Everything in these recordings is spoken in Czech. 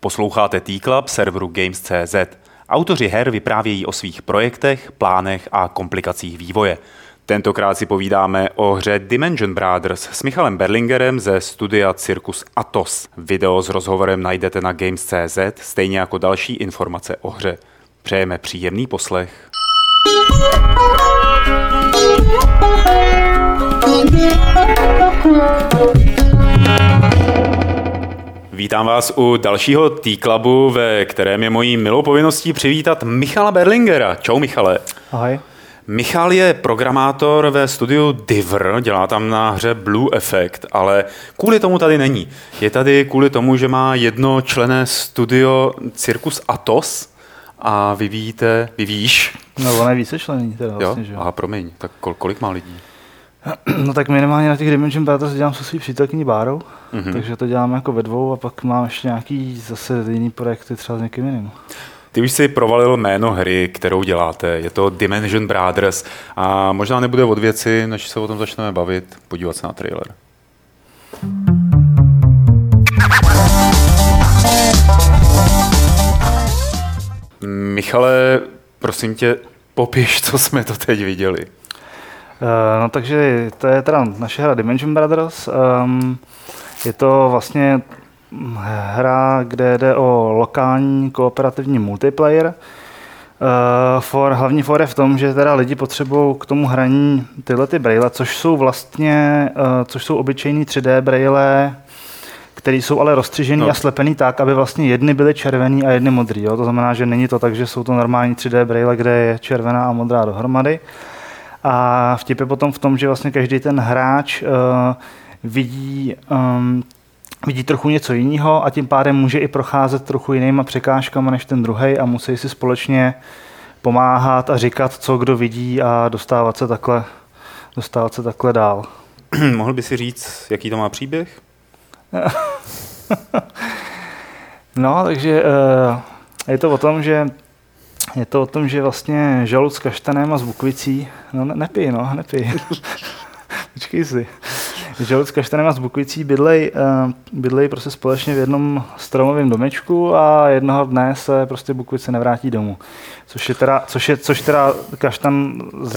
Posloucháte T-Club serveru Games.cz. Autoři her vyprávějí o svých projektech, plánech a komplikacích vývoje. Tentokrát si povídáme o hře Dimension Brothers s Michalem Berlingerem ze studia Circus Atos. Video s rozhovorem najdete na Games.cz, stejně jako další informace o hře. Přejeme příjemný poslech. Vítám vás u dalšího T-Clubu, ve kterém je mojí milou povinností přivítat Michala Berlingera. Čau Michale. Ahoj. Michal je programátor ve studiu Diver, dělá tam na hře Blue Effect, ale kvůli tomu tady není. Je tady kvůli tomu, že má jedno člené studio Circus Atos a vyvíjíte, vyvíjíš? No, ono je více člení teda vlastně, jo? že jo. Aha, promiň, tak kol, kolik má lidí? No tak minimálně na těch Dimension Brothers dělám se svým přítelkyní Bárou, mm-hmm. takže to děláme jako ve dvou a pak mám ještě nějaký zase jiný projekty třeba s někým jiným. Ty už si provalil jméno hry, kterou děláte. Je to Dimension Brothers a možná nebude od věci, než se o tom začneme bavit, podívat se na trailer. Michale, prosím tě, popiš, co jsme to teď viděli. Uh, no takže to je teda naše hra Dimension Brothers. Um, je to vlastně hra, kde jde o lokální kooperativní multiplayer. Uh, for, hlavní for je v tom, že teda lidi potřebují k tomu hraní tyhle ty braille, což jsou vlastně, uh, což jsou obyčejný 3D braille, které jsou ale rozstřižený no. a slepený tak, aby vlastně jedny byly červený a jedny modrý. Jo? To znamená, že není to tak, že jsou to normální 3D braille, kde je červená a modrá dohromady. A vtip je potom v tom, že vlastně každý ten hráč uh, vidí um, vidí trochu něco jiného a tím pádem může i procházet trochu jinýma překážkama než ten druhý a musí si společně pomáhat a říkat, co kdo vidí a dostávat se takhle, dostávat se takhle dál. Mohl by si říct, jaký to má příběh? no, takže uh, je to o tom, že je to o tom, že vlastně žalud s kaštanem a s bukvicí, no ne, nepij, no, nepij. Počkej si. Žalud s kaštanem a s bukvicí bydlej, uh, bydlej prostě společně v jednom stromovém domečku a jednoho dne se prostě bukvice nevrátí domů. Což je teda, což je, což teda kaštan, s,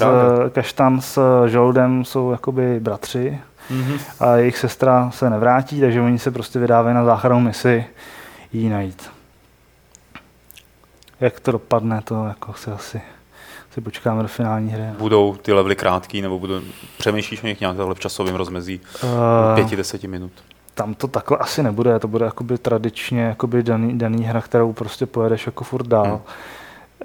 kaštan s žaludem jsou jakoby bratři mm-hmm. a jejich sestra se nevrátí, takže oni se prostě vydávají na záchrannou misi jí najít jak to dopadne, to jako se asi si počkáme do finální hry. Budou ty levely krátký, nebo budou, přemýšlíš o nich nějak v časovém rozmezí uh, pěti, deseti minut? Tam to takhle asi nebude, to bude jakoby tradičně jakoby daný, daný hra, kterou prostě pojedeš jako furt dál. Hmm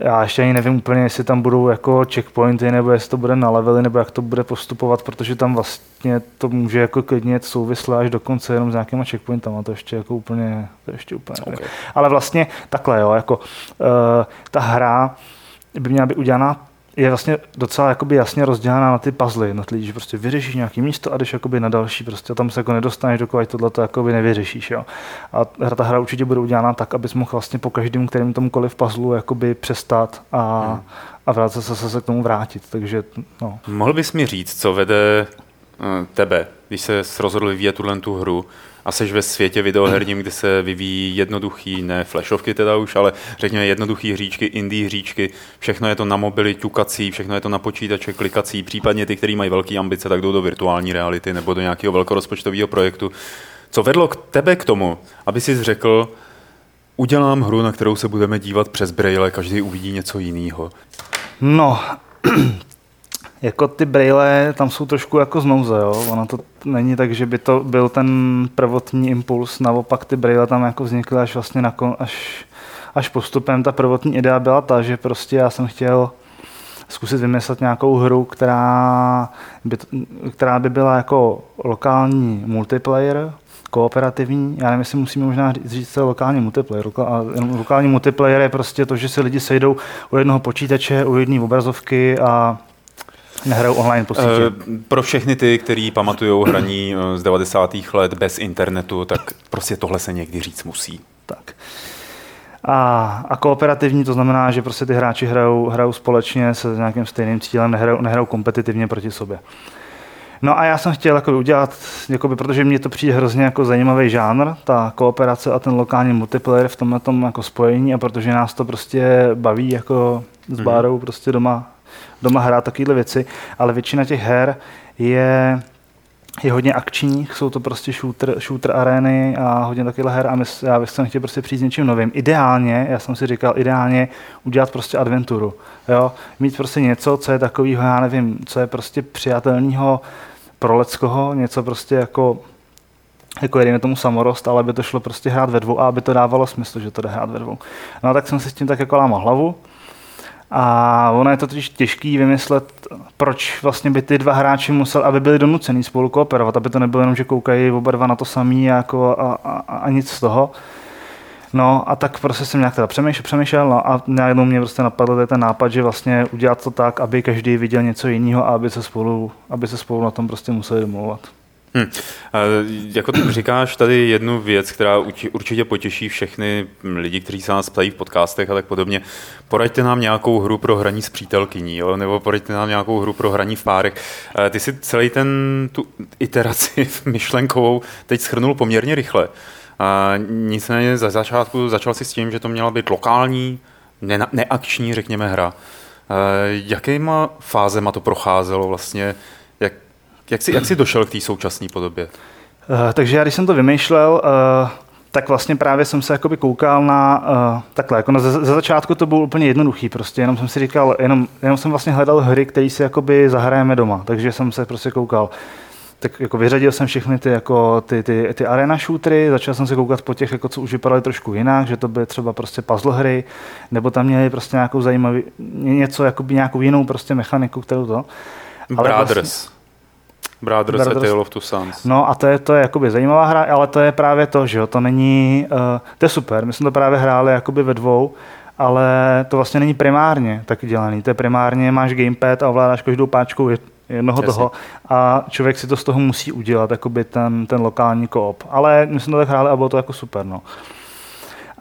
já ještě ani nevím úplně, jestli tam budou jako checkpointy, nebo jestli to bude na levely, nebo jak to bude postupovat, protože tam vlastně to může jako klidně souvisle až do konce jenom s nějakýma checkpointama, to ještě jako úplně, to ještě úplně okay. Ale vlastně takhle, jo, jako uh, ta hra by měla být udělaná je vlastně docela jakoby jasně rozdělená na ty puzzle jednotlivý, že prostě vyřešíš nějaký místo a jdeš jakoby na další, prostě tam se jako nedostaneš, dokud tohle to jakoby nevyřešíš. Jo. A ta hra určitě bude udělána tak, abys mohl vlastně po každém kterým tomukoliv puzzle jakoby přestat a, hmm. a vrátit se, se, se k tomu vrátit. Takže, no. Mohl bys mi říct, co vede eh, tebe, když se rozhodl vyvíjet tuhle tu hru, a seš ve světě videoherním, kde se vyvíjí jednoduchý, ne flashovky teda už, ale řekněme jednoduchý hříčky, indie hříčky, všechno je to na mobily, ťukací, všechno je to na počítače, klikací, případně ty, kteří mají velké ambice, tak jdou do virtuální reality nebo do nějakého velkorozpočtového projektu. Co vedlo k tebe k tomu, aby si řekl, udělám hru, na kterou se budeme dívat přes braille, každý uvidí něco jiného? No, jako ty braille tam jsou trošku jako znouze, jo. Ono to není tak, že by to byl ten prvotní impuls, naopak ty braille tam jako vznikly až vlastně na kon, až, až postupem. Ta prvotní idea byla ta, že prostě já jsem chtěl zkusit vymyslet nějakou hru, která by, která by byla jako lokální multiplayer, kooperativní. Já nevím, jestli musíme možná říct, co je lokální multiplayer. Lokální multiplayer je prostě to, že se lidi sejdou u jednoho počítače, u jedné obrazovky a Nehrajou online po sítě. Uh, pro všechny ty, kteří pamatují hraní eh, z 90. let bez internetu, tak prostě tohle se někdy říct musí. Tak. A, a kooperativní to znamená, že prostě ty hráči hrajou, hrajou společně se nějakým stejným cílem, nehrajou, nehrajou kompetitivně proti sobě. No a já jsem chtěl jako udělat, jakoby, protože mě to přijde hrozně jako zajímavý žánr, ta kooperace a ten lokální multiplayer v tomhle tom jako spojení a protože nás to prostě baví jako s Bárou prostě doma, doma hrát takovéhle věci, ale většina těch her je je hodně akčních, jsou to prostě shooter, shooter arény a hodně takovýhle her a my, já bych jsem chtěl prostě přijít s něčím novým. Ideálně, já jsem si říkal, ideálně udělat prostě adventuru. Jo? Mít prostě něco, co je takového, já nevím, co je prostě přijatelného pro Leckoho, něco prostě jako jako jeden tomu samorost, ale aby to šlo prostě hrát ve dvou a aby to dávalo smysl, že to jde hrát ve dvou. No tak jsem si s tím tak jako lámal hlavu a ono je to totiž těžký vymyslet, proč vlastně by ty dva hráči museli, aby byli donucený spolu kooperovat, aby to nebylo jenom, že koukají oba dva na to samý jako a, a, a nic z toho. No a tak prostě jsem nějak teda přemýšlel, přemýšlel no a najednou mě prostě napadl ten nápad, že vlastně udělat to tak, aby každý viděl něco jiného a aby se spolu, aby se spolu na tom prostě museli domlouvat. Hmm. Jako ty říkáš tady jednu věc, která určitě potěší všechny lidi, kteří se nás ptají v podcastech a tak podobně. Poraďte nám nějakou hru pro hraní s přítelkyní, jo? nebo poraďte nám nějakou hru pro hraní v párech. Ty si celý ten, tu iteraci myšlenkovou teď schrnul poměrně rychle. A nicméně za začátku začal si s tím, že to měla být lokální, ne, neakční, řekněme, hra. Jakýma fázema to procházelo vlastně? Jak, jsi, jak jsi došel k té současné podobě? Uh, takže já, když jsem to vymýšlel, uh, tak vlastně právě jsem se jakoby koukal na uh, takhle, jako na, ze, ze začátku to bylo úplně jednoduchý, prostě jenom jsem si říkal, jenom, jenom jsem vlastně hledal hry, které si jakoby zahrajeme doma, takže jsem se prostě koukal, tak jako vyřadil jsem všechny ty, jako ty, ty, ty arena shootery, začal jsem se koukat po těch, jako co už vypadaly trošku jinak, že to byly třeba prostě puzzle hry, nebo tam měli prostě nějakou zajímavý, něco, jakoby nějakou jinou prostě mechaniku, kterou to. Ale Brothers. Vlastně, Brothers, Brothers a Tale of Two Sons. No a to je, to je jakoby zajímavá hra, ale to je právě to, že jo, to není, uh, to je super, my jsme to právě hráli jakoby ve dvou, ale to vlastně není primárně taky dělaný. To je primárně, máš gamepad a ovládáš každou páčkou jednoho Jasně. toho a člověk si to z toho musí udělat, jakoby ten, ten lokální koop. Ale my jsme to tak hráli a bylo to jako super. No.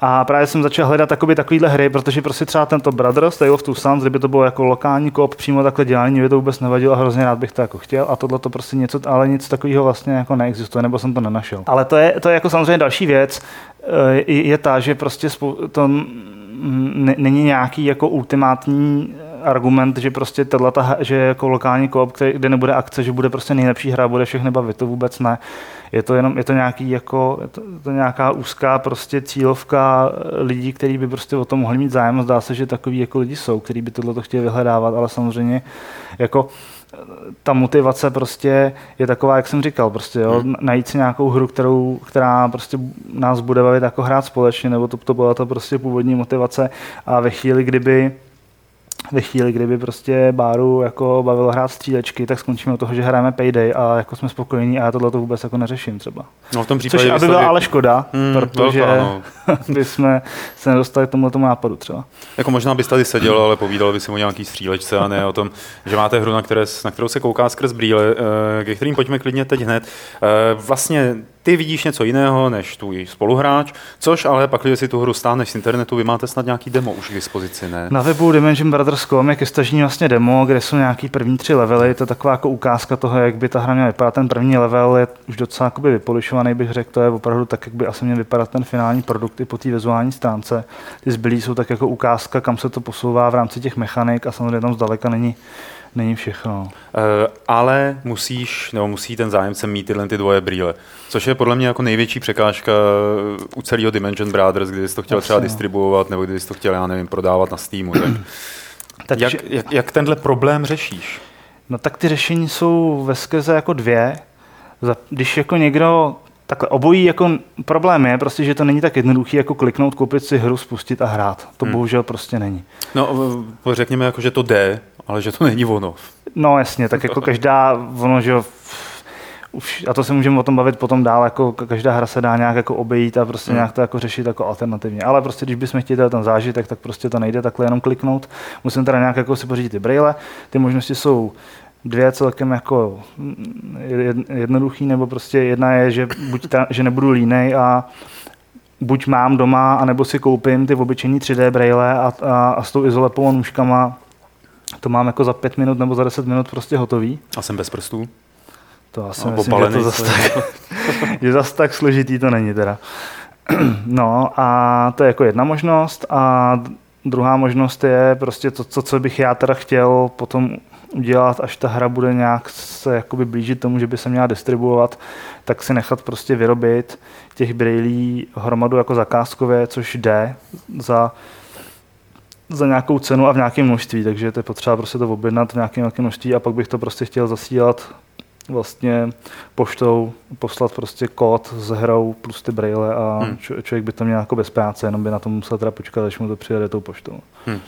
A právě jsem začal hledat takoby takovýhle hry, protože prostě třeba tento Brothers, Tale of Two Sons, kdyby to bylo jako lokální kop přímo takhle dělání, mě to vůbec nevadilo a hrozně rád bych to jako chtěl. A tohle to prostě něco, ale nic takového vlastně jako neexistuje, nebo jsem to nenašel. Ale to je, to je jako samozřejmě další věc, eh, je, je ta, že prostě to není nějaký jako ultimátní argument, že prostě tato, že jako lokální koop, kde nebude akce, že bude prostě nejlepší hra, bude všechny bavit, to vůbec ne. Je to jenom, je to nějaký jako, je to, je to nějaká úzká prostě cílovka lidí, kteří by prostě o tom mohli mít zájem. Zdá se, že takový jako lidi jsou, kteří by tohle chtěli vyhledávat, ale samozřejmě jako ta motivace prostě je taková, jak jsem říkal, prostě jo, hmm. najít si nějakou hru, kterou, která prostě nás bude bavit jako hrát společně, nebo to, to byla ta prostě původní motivace a ve chvíli, kdyby ve chvíli, kdyby prostě Báru jako bavilo hrát střílečky, tak skončíme od toho, že hrajeme Payday a jako jsme spokojení a já tohle to vůbec jako neřeším třeba. No v tom případě Což aby byla ale škoda, hmm, protože velká, no. by jsme se nedostali k tomu tomu nápadu třeba. Jako možná bys tady seděl, ale povídal by si o nějaký střílečce a ne o tom, že máte hru, na, které, na kterou se kouká skrz brýle, eh, ke kterým pojďme klidně teď hned. Eh, vlastně ty vidíš něco jiného než tvůj spoluhráč, což ale pak, když si tu hru stáneš z internetu, vy máte snad nějaký demo už k dispozici, ne? Na webu Dimension Brothers.com je ke stažení vlastně demo, kde jsou nějaký první tři levely, to je taková jako ukázka toho, jak by ta hra měla vypadat. Ten první level je už docela vypolišovaný, bych řekl, to je opravdu tak, jak by asi měl vypadat ten finální produkt i po té vizuální stránce. Ty zbylí jsou tak jako ukázka, kam se to posouvá v rámci těch mechanik a samozřejmě tam zdaleka není není všechno. Uh, ale musíš, nebo musí ten zájemce mít tyhle ty dvoje brýle, což je podle mě jako největší překážka u celého Dimension Brothers, kdy jsi to chtěl Asi, třeba no. distribuovat, nebo kdy jsi to chtěl, já nevím, prodávat na Steamu. Tak, tak jak, jak, jak tenhle problém řešíš? No tak ty řešení jsou ve skrze jako dvě. Když jako někdo Takhle obojí jako problém je prostě, že to není tak jednoduché jako kliknout, koupit si hru, spustit a hrát. To hmm. bohužel prostě není. No, řekněme jako, že to jde, ale že to není ono. No jasně, tak jako každá, ono, že už, a to se můžeme o tom bavit potom dál, jako každá hra se dá nějak jako obejít a prostě hmm. nějak to jako řešit jako alternativně. Ale prostě, když bychom chtěli ten zážitek, tak prostě to nejde takhle jenom kliknout. Musím teda nějak jako si pořídit ty braille. Ty možnosti jsou dvě celkem jako jednoduchý, nebo prostě jedna je, že, buď ta, že nebudu línej a buď mám doma, anebo si koupím ty obyčejní 3D braille a, a, a s tou izolepovou nůžkama to mám jako za pět minut nebo za deset minut prostě hotový. A jsem bez prstů? To asi no, myslím, že to zase tak, že zase tak složitý to není teda. No a to je jako jedna možnost a druhá možnost je prostě to, to, co bych já teda chtěl potom udělat, až ta hra bude nějak se jakoby blížit tomu, že by se měla distribuovat, tak si nechat prostě vyrobit těch brailí hromadu jako zakázkově, což jde za, za nějakou cenu a v nějakém množství, takže to je potřeba prostě to objednat v nějakém množství a pak bych to prostě chtěl zasílat vlastně poštou poslat prostě kód s hrou plus ty braille a hmm. člověk by to měl jako bez práce, jenom by na to musel teda počkat, až mu to přijede tou poštou. Hmm.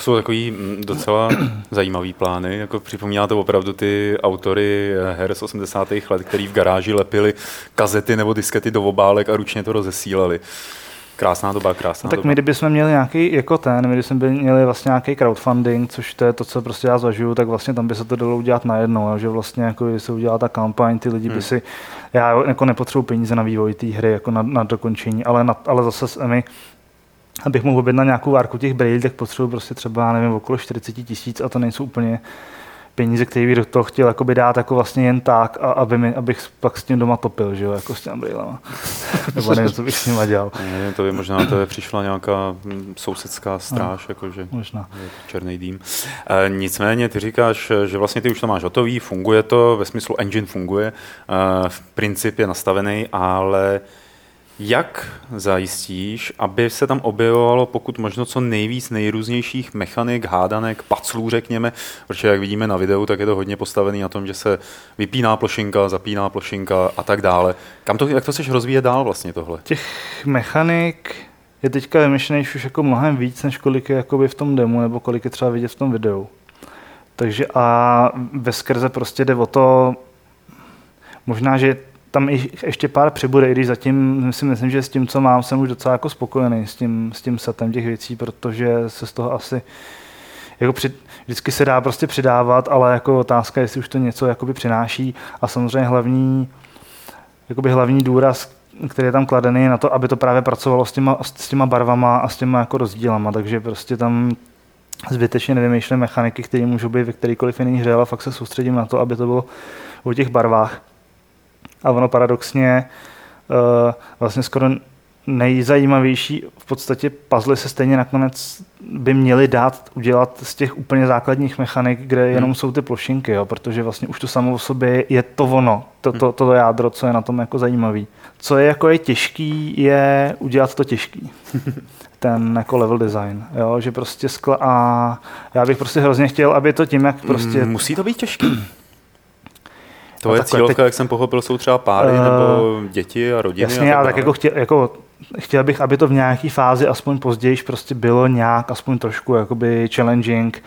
To jsou takový mm, docela zajímavý plány. Jako připomíná to opravdu ty autory her z 80. let, který v garáži lepili kazety nebo diskety do obálek a ručně to rozesílali. Krásná doba, krásná no, tak doba. my, kdybychom měli nějaký, jako ten, my kdybychom měli vlastně nějaký crowdfunding, což to je to, co prostě já zažiju, tak vlastně tam by se to dalo udělat najednou, že vlastně jako se udělá ta kampaň, ty lidi hmm. by si, já jako nepotřebuji peníze na vývoj té hry, jako na, na dokončení, ale, na, ale zase my abych mohl objednat nějakou várku těch braille, tak potřebuji prostě třeba, nevím, okolo 40 tisíc a to nejsou úplně peníze, které bych do toho chtěl jakoby dát jako vlastně jen tak, a aby mi, abych pak s tím doma topil, že jo, jako s těmi brýlema. Nebo nevím, co bych s nimi dělal. Ne, to by možná to je přišla nějaká hm, sousedská stráž, no, jakože možná. černý dým. E, nicméně ty říkáš, že vlastně ty už to máš hotový, funguje to, ve smyslu engine funguje, e, v princip je nastavený, ale jak zajistíš, aby se tam objevovalo pokud možno co nejvíc nejrůznějších mechanik, hádanek, paclů, řekněme, protože jak vidíme na videu, tak je to hodně postavený na tom, že se vypíná plošinka, zapíná plošinka a tak dále. Kam to, jak to chceš rozvíjet dál vlastně tohle? Těch mechanik je teďka vymyšlený už jako mnohem víc, než kolik je jakoby v tom demo, nebo kolik je třeba vidět v tom videu. Takže a ve skrze prostě jde o to, možná, že tam ještě pár přibude, i když zatím si myslím, že s tím, co mám, jsem už docela jako spokojený s tím, s tím setem těch věcí, protože se z toho asi jako při, vždycky se dá prostě přidávat, ale jako otázka, jestli už to něco jakoby přináší a samozřejmě hlavní, jakoby hlavní důraz, který je tam kladený, na to, aby to právě pracovalo s těma, s těma barvama a s těma jako rozdílama, takže prostě tam zbytečně nevymýšlím mechaniky, které můžou být ve kterýkoliv jiný hře, ale fakt se soustředím na to, aby to bylo o těch barvách. A ono paradoxně uh, vlastně skoro nejzajímavější v podstatě puzzle se stejně nakonec by měly dát udělat z těch úplně základních mechanik, kde hmm. jenom jsou ty plošinky, jo, protože vlastně už to samo o sobě je to ono, to, to, to jádro, co je na tom jako zajímavý. Co je jako je těžký, je udělat to těžký. ten jako level design, jo, že prostě skla a já bych prostě hrozně chtěl, aby to tím, jak prostě... Musí to být těžký. To je cílovka, teď... jak jsem pochopil, jsou třeba páry uh, nebo děti a rodiny. Jasně, ale tak jako chtěl, jako chtěl bych, aby to v nějaké fázi aspoň později prostě bylo nějak, aspoň trošku jakoby challenging.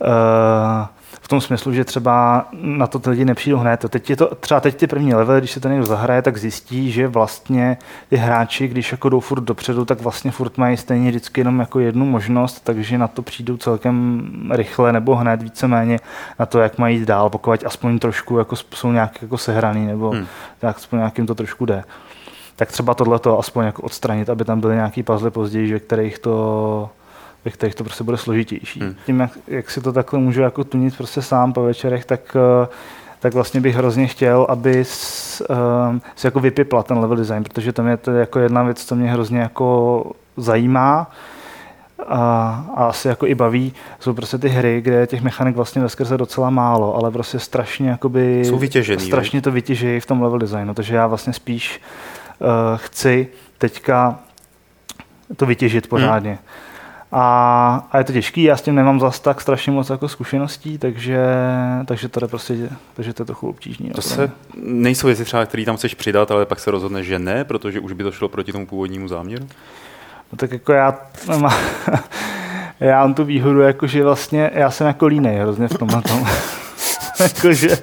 Uh, v tom smyslu, že třeba na to ty lidi nepřijdou hned. Teď je to, třeba teď ty první level, když se to někdo zahraje, tak zjistí, že vlastně ty hráči, když jako jdou furt dopředu, tak vlastně furt mají stejně vždycky jenom jako jednu možnost, takže na to přijdou celkem rychle nebo hned víceméně na to, jak mají jít dál, pokud aspoň trošku jako jsou nějak jako sehraný nebo hmm. tak aspoň nějakým to trošku jde. Tak třeba tohle to aspoň jako odstranit, aby tam byly nějaký puzzle později, ve kterých to ve kterých to prostě bude složitější. Hmm. Tím, jak, jak, si to takhle můžu jako tunit prostě sám po večerech, tak, eh, tak vlastně bych hrozně chtěl, aby s, um, si jako vypipla ten level design, protože tam je to jako jedna věc, co mě hrozně jako zajímá a, a asi jako i baví, jsou prostě ty hry, kde těch mechanik vlastně ve skrze docela málo, ale prostě strašně jakoby, jsou vytěžený, strašně ne? to vytěží v tom level designu, takže já vlastně spíš uh, chci teďka to vytěžit pořádně. Hmm. A, a je to těžký, já s tím nemám zas tak strašně moc jako zkušeností, takže, takže to je prostě, takže to je trochu obtížné. To se, nejsou věci třeba, které tam chceš přidat, ale pak se rozhodne, že ne, protože už by to šlo proti tomu původnímu záměru? No tak jako já, já mám tu výhodu, jako že vlastně já jsem jako línej hrozně v tomhle tom. Jakože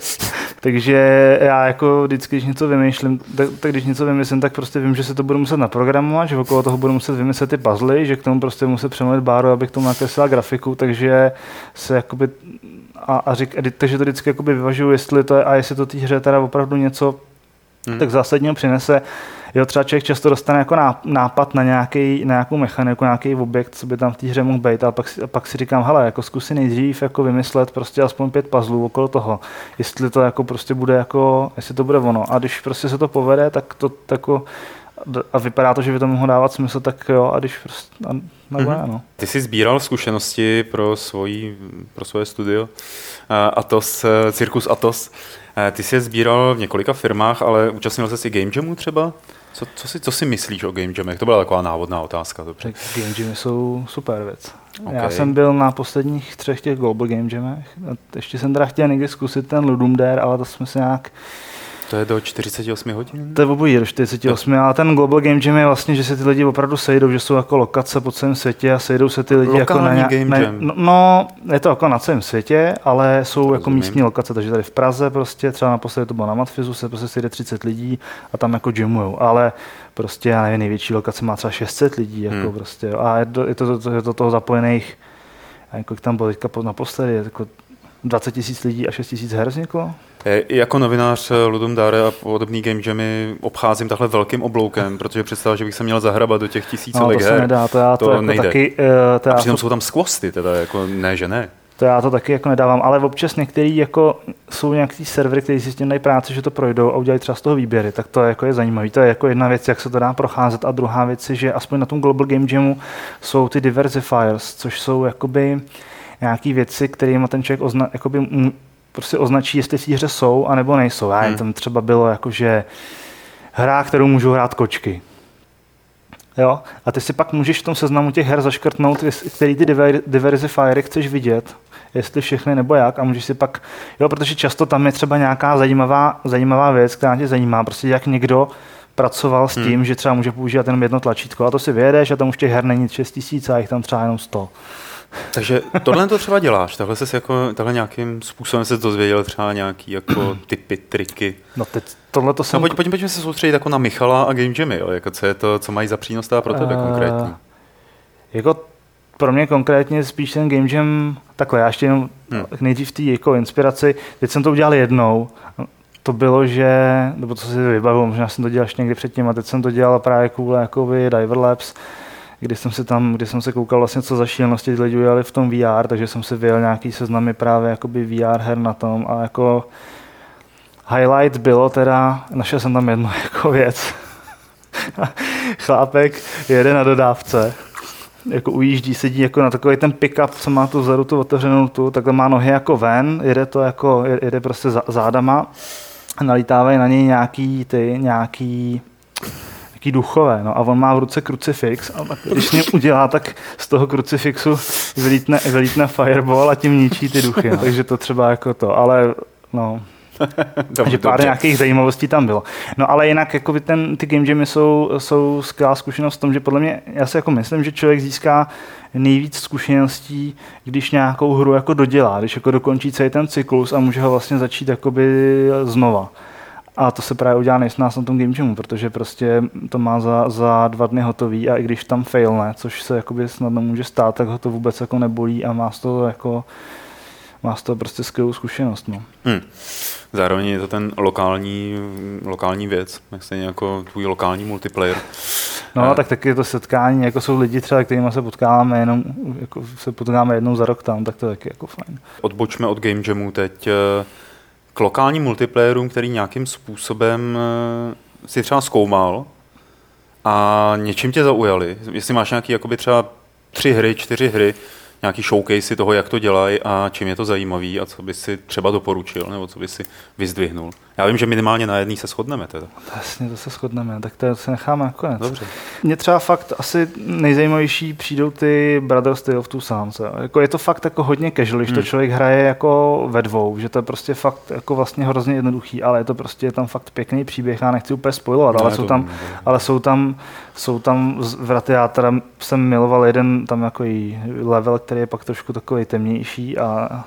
takže já jako vždycky, když něco vymýšlím, tak, tak, když něco vymyslím, tak prostě vím, že se to budu muset naprogramovat, že okolo toho budu muset vymyslet ty puzzle, že k tomu prostě muset přemluvit báru, abych k tomu nakreslila grafiku, takže se jakoby a, a řík, takže to vždycky jakoby vyvažuju, jestli to je, a jestli to té hře teda opravdu něco hmm. tak zásadního přinese. Jo, třeba člověk často dostane jako nápad na, nějaký, na nějakou mechaniku, nějaký objekt, co by tam v té hře mohl být, a pak, si, a pak si říkám, hele, jako zkusí nejdřív jako vymyslet prostě aspoň pět puzzlů okolo toho, jestli to jako prostě bude jako, jestli to bude ono. A když prostě se to povede, tak to jako a vypadá to, že by to mohlo dávat smysl, tak jo, a když prostě, a, mm-hmm. no. Ty jsi sbíral zkušenosti pro, svojí, pro svoje studio Atos, Cirkus Atos. Ty jsi je sbíral v několika firmách, ale účastnil jsi i Game Jamu třeba? Co, co, si, co si myslíš o Game Jamech? To byla taková návodná otázka. Dobře. Game Jamy jsou super věc. Okay. Já jsem byl na posledních třech těch Global Game Jamech. Ještě jsem teda chtěl někdy zkusit ten Ludum Dare, ale to jsme se nějak to je do 48 hodin? To je obojí do 48, ale ten Global Game Jam je vlastně, že se ty lidi opravdu sejdou, že jsou jako lokace po celém světě a sejdou se ty lidi Lokální jako na Game Jam. No, no, je to jako na celém světě, ale jsou to jako rozumím. místní lokace, takže tady v Praze prostě, třeba naposledy to bylo na Matfizu, se prostě sejde 30 lidí a tam jako jamujou, ale prostě, já nevím, největší lokace má třeba 600 lidí, jako hmm. prostě, a je to, je to, to, je to toho zapojených, jako tam bylo teďka naposledy, jako 20 tisíc lidí a 6 tisíc her vzniklo. I jako novinář eh, Ludum Dare a podobný game jamy obcházím takhle velkým obloukem, protože představ, že bych se měl zahrabat do těch tisícovek no, to her. nedá, to já to, to jako nejde. taky... Uh, to a přitom to... jsou tam skvosty, teda jako ne, že ne. To já to taky jako nedávám, ale občas některý jako jsou nějaký servery, kteří si s tím dají práci, že to projdou a udělají třeba z toho výběry, tak to jako je zajímavé. To je jako jedna věc, jak se to dá procházet a druhá věc je, že aspoň na tom Global Game Jamu jsou ty diversifiers, což jsou jakoby nějaké věci, kterými ten člověk ozna, jakoby prostě označí, jestli v té hře jsou, anebo nejsou. Já hmm. tam třeba bylo jako, že hra, kterou můžou hrát kočky. Jo? A ty si pak můžeš v tom seznamu těch her zaškrtnout, který ty diversifiery chceš vidět, jestli všechny nebo jak, a můžeš si pak, jo, protože často tam je třeba nějaká zajímavá, zajímavá věc, která tě zajímá, prostě jak někdo pracoval s hmm. tím, hmm. že třeba může používat jenom jedno tlačítko a to si vyjedeš a tam už těch her není 6 tisíc a jich tam třeba jenom 100. Takže tohle to třeba děláš, takhle, ses jako, takhle nějakým způsobem se dozvěděl třeba nějaký jako typy, triky. No teď tohle to no, jsem... No, pojď, pojďme, pojďme se soustředit jako na Michala a Game Jammy, jo? Jako co je to, co mají za přínos pro tebe uh, konkrétně? Jako pro mě konkrétně spíš ten Game Jam, takhle, já ještě jenom hmm. nejdřív té jako inspiraci, teď jsem to udělal jednou, to bylo, že, nebo to si vybavuju, možná jsem to dělal ještě někdy předtím, a teď jsem to dělal právě kvůli jakoby Diver Labs, kdy jsem se tam, kdy jsem se koukal vlastně, co za šílenosti lidi udělali v tom VR, takže jsem si vyjel nějaký seznamy právě jakoby VR her na tom a jako highlight bylo teda, našel jsem tam jednu jako věc. Chlápek jede na dodávce, jako ujíždí, sedí jako na takový ten pick-up, co má tu vzadu tu otevřenou tu, takhle má nohy jako ven, jede to jako, jede prostě zádama, nalítávají na něj nějaký ty, nějaký taký duchové. No a on má v ruce krucifix a když mě udělá, tak z toho krucifixu vylítne, vylítne fireball a tím ničí ty duchy. No. Takže to třeba jako to, ale no, takže pár dobře. nějakých zajímavostí tam bylo. No ale jinak jako by ten, ty game jamy jsou, jsou skvělá zkušenost v tom, že podle mě, já si jako myslím, že člověk získá nejvíc zkušeností, když nějakou hru jako dodělá, když jako dokončí celý ten cyklus a může ho vlastně začít jakoby znova. A to se právě udělá nejsnáz na tom game jamu, protože prostě to má za, za dva dny hotový a i když tam failne, což se jakoby snadno může stát, tak ho to vůbec jako nebolí a má z toho jako má z toho prostě skvělou zkušenost. No. Hmm. Zároveň je to ten lokální, lokální věc, jak stejně jako tvůj lokální multiplayer. No, eh. tak taky je to setkání, jako jsou lidi třeba, kterými se potkáváme jenom, jako se potkáváme jednou za rok tam, tak to je taky jako fajn. Odbočme od Game Jamu teď eh, lokálním multiplayerům, který nějakým způsobem eh, si třeba zkoumal a něčím tě zaujali. Jestli máš nějaký jakoby třeba tři hry, čtyři hry, nějaký showcase toho, jak to dělají a čím je to zajímavý a co by si třeba doporučil nebo co by si vyzdvihnul. Já vím, že minimálně na jedný se shodneme. Teda. Jasně, to se shodneme, tak to se necháme nakonec. Dobře. Mně třeba fakt asi nejzajímavější přijdou ty Brothers Tale of Two Sons. Jako je to fakt jako hodně casual, když hmm. to člověk hraje jako ve dvou, že to je prostě fakt jako vlastně hrozně jednoduchý, ale je to prostě je tam fakt pěkný příběh, já nechci úplně spojovat, no, ale, jsou tam, ale jsou tam, jsou tam vraty, já teda jsem miloval jeden tam jako level, který je pak trošku takový temnější a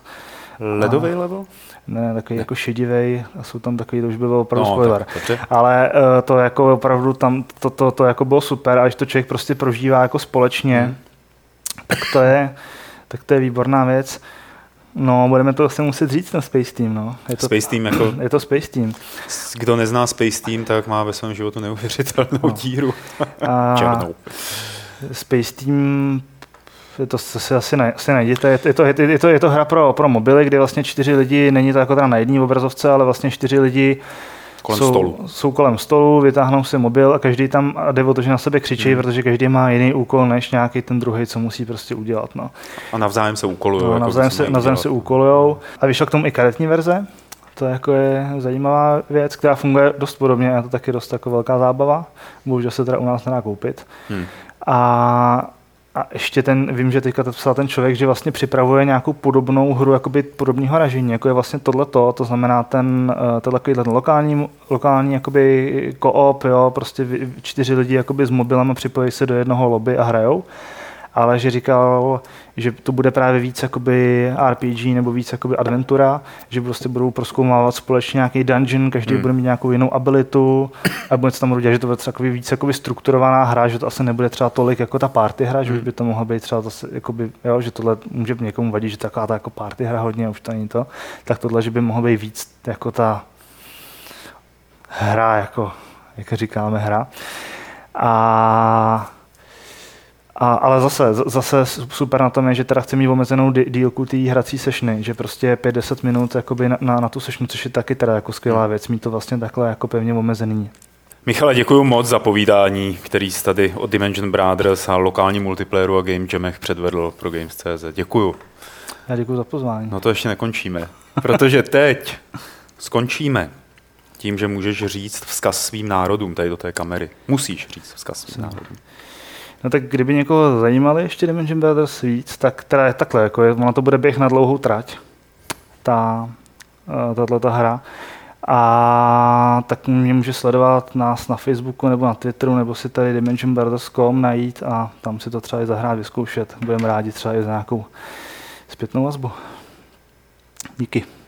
Ledový level? ne, takový ne. jako šedivý a jsou tam takový, to už by bylo opravdu no, spoiler. Tak, Ale uh, to jako opravdu tam, to, to, to jako bylo super a když to člověk prostě prožívá jako společně, hmm. tak to je, tak to je výborná věc. No, budeme to asi muset říct na Space Team, no. Je to, Space Team jako... Je to Space Team. Kdo nezná Space Team, tak má ve svém životu neuvěřitelnou no. díru. A... Černou. Space Team to si asi, ne, asi najděte. Je to, je, to, je, to, je to hra pro, pro mobily, kde vlastně čtyři lidi, není to jako teda na jedné obrazovce, ale vlastně čtyři lidi kolem jsou, stolu. jsou kolem stolu, vytáhnou si mobil a každý tam a jde o to, že na sebe křičí, hmm. protože každý má jiný úkol než nějaký ten druhý, co musí prostě udělat. No. A navzájem se úkolují. No, jako navzájem, se, navzájem se úkolujou. A vyšlo k tomu i karetní verze, to jako je zajímavá věc, která funguje dost podobně, je to taky dost jako velká zábava. Bohužel se teda u nás nedá koupit. Hmm. A a ještě ten, vím, že teďka to psal ten člověk, že vlastně připravuje nějakou podobnou hru, jakoby podobného ražení, jako je vlastně tohleto, to znamená ten, eh, tenhle ten lokální, lokální jakoby koop, jo, prostě čtyři lidi jakoby s mobilem připojí se do jednoho lobby a hrajou ale že říkal, že to bude právě víc jakoby RPG nebo víc jakoby adventura, že prostě budou proskoumávat společně nějaký dungeon, každý hmm. bude mít nějakou jinou abilitu a bude se tam dělat, že to bude takový víc jakoby strukturovaná hra, že to asi nebude třeba tolik jako ta party hra, že už hmm. by to mohla být třeba zase, jakoby, jo, že tohle může někomu vadit, že taková ta jako party hra hodně, už to není to, tak tohle, že by mohlo být víc jako ta hra, jako, jak říkáme, hra. A a, ale zase, zase super na tom je, že teda chci mít omezenou dílku té hrací sešny, že prostě 5-10 minut jakoby na, na, na, tu sešnu, což je taky teda jako skvělá věc, mít to vlastně takhle jako pevně omezený. Michale, děkuji moc za povídání, který jsi tady od Dimension Brothers a lokální multiplayeru a Game Jamech předvedl pro Games.cz. Děkuju. Já děkuji za pozvání. No to ještě nekončíme, protože teď skončíme tím, že můžeš říct vzkaz svým národům tady do té kamery. Musíš říct vzkaz svým národům. No tak kdyby někoho zajímali ještě Dimension Brothers víc, tak teda je takhle, jako je, ona to bude běh na dlouhou trať, ta, eh, tato hra. A tak mě může sledovat nás na Facebooku nebo na Twitteru, nebo si tady dimensionbrothers.com najít a tam si to třeba i zahrát, vyzkoušet. Budeme rádi třeba i za nějakou zpětnou vazbu. Díky.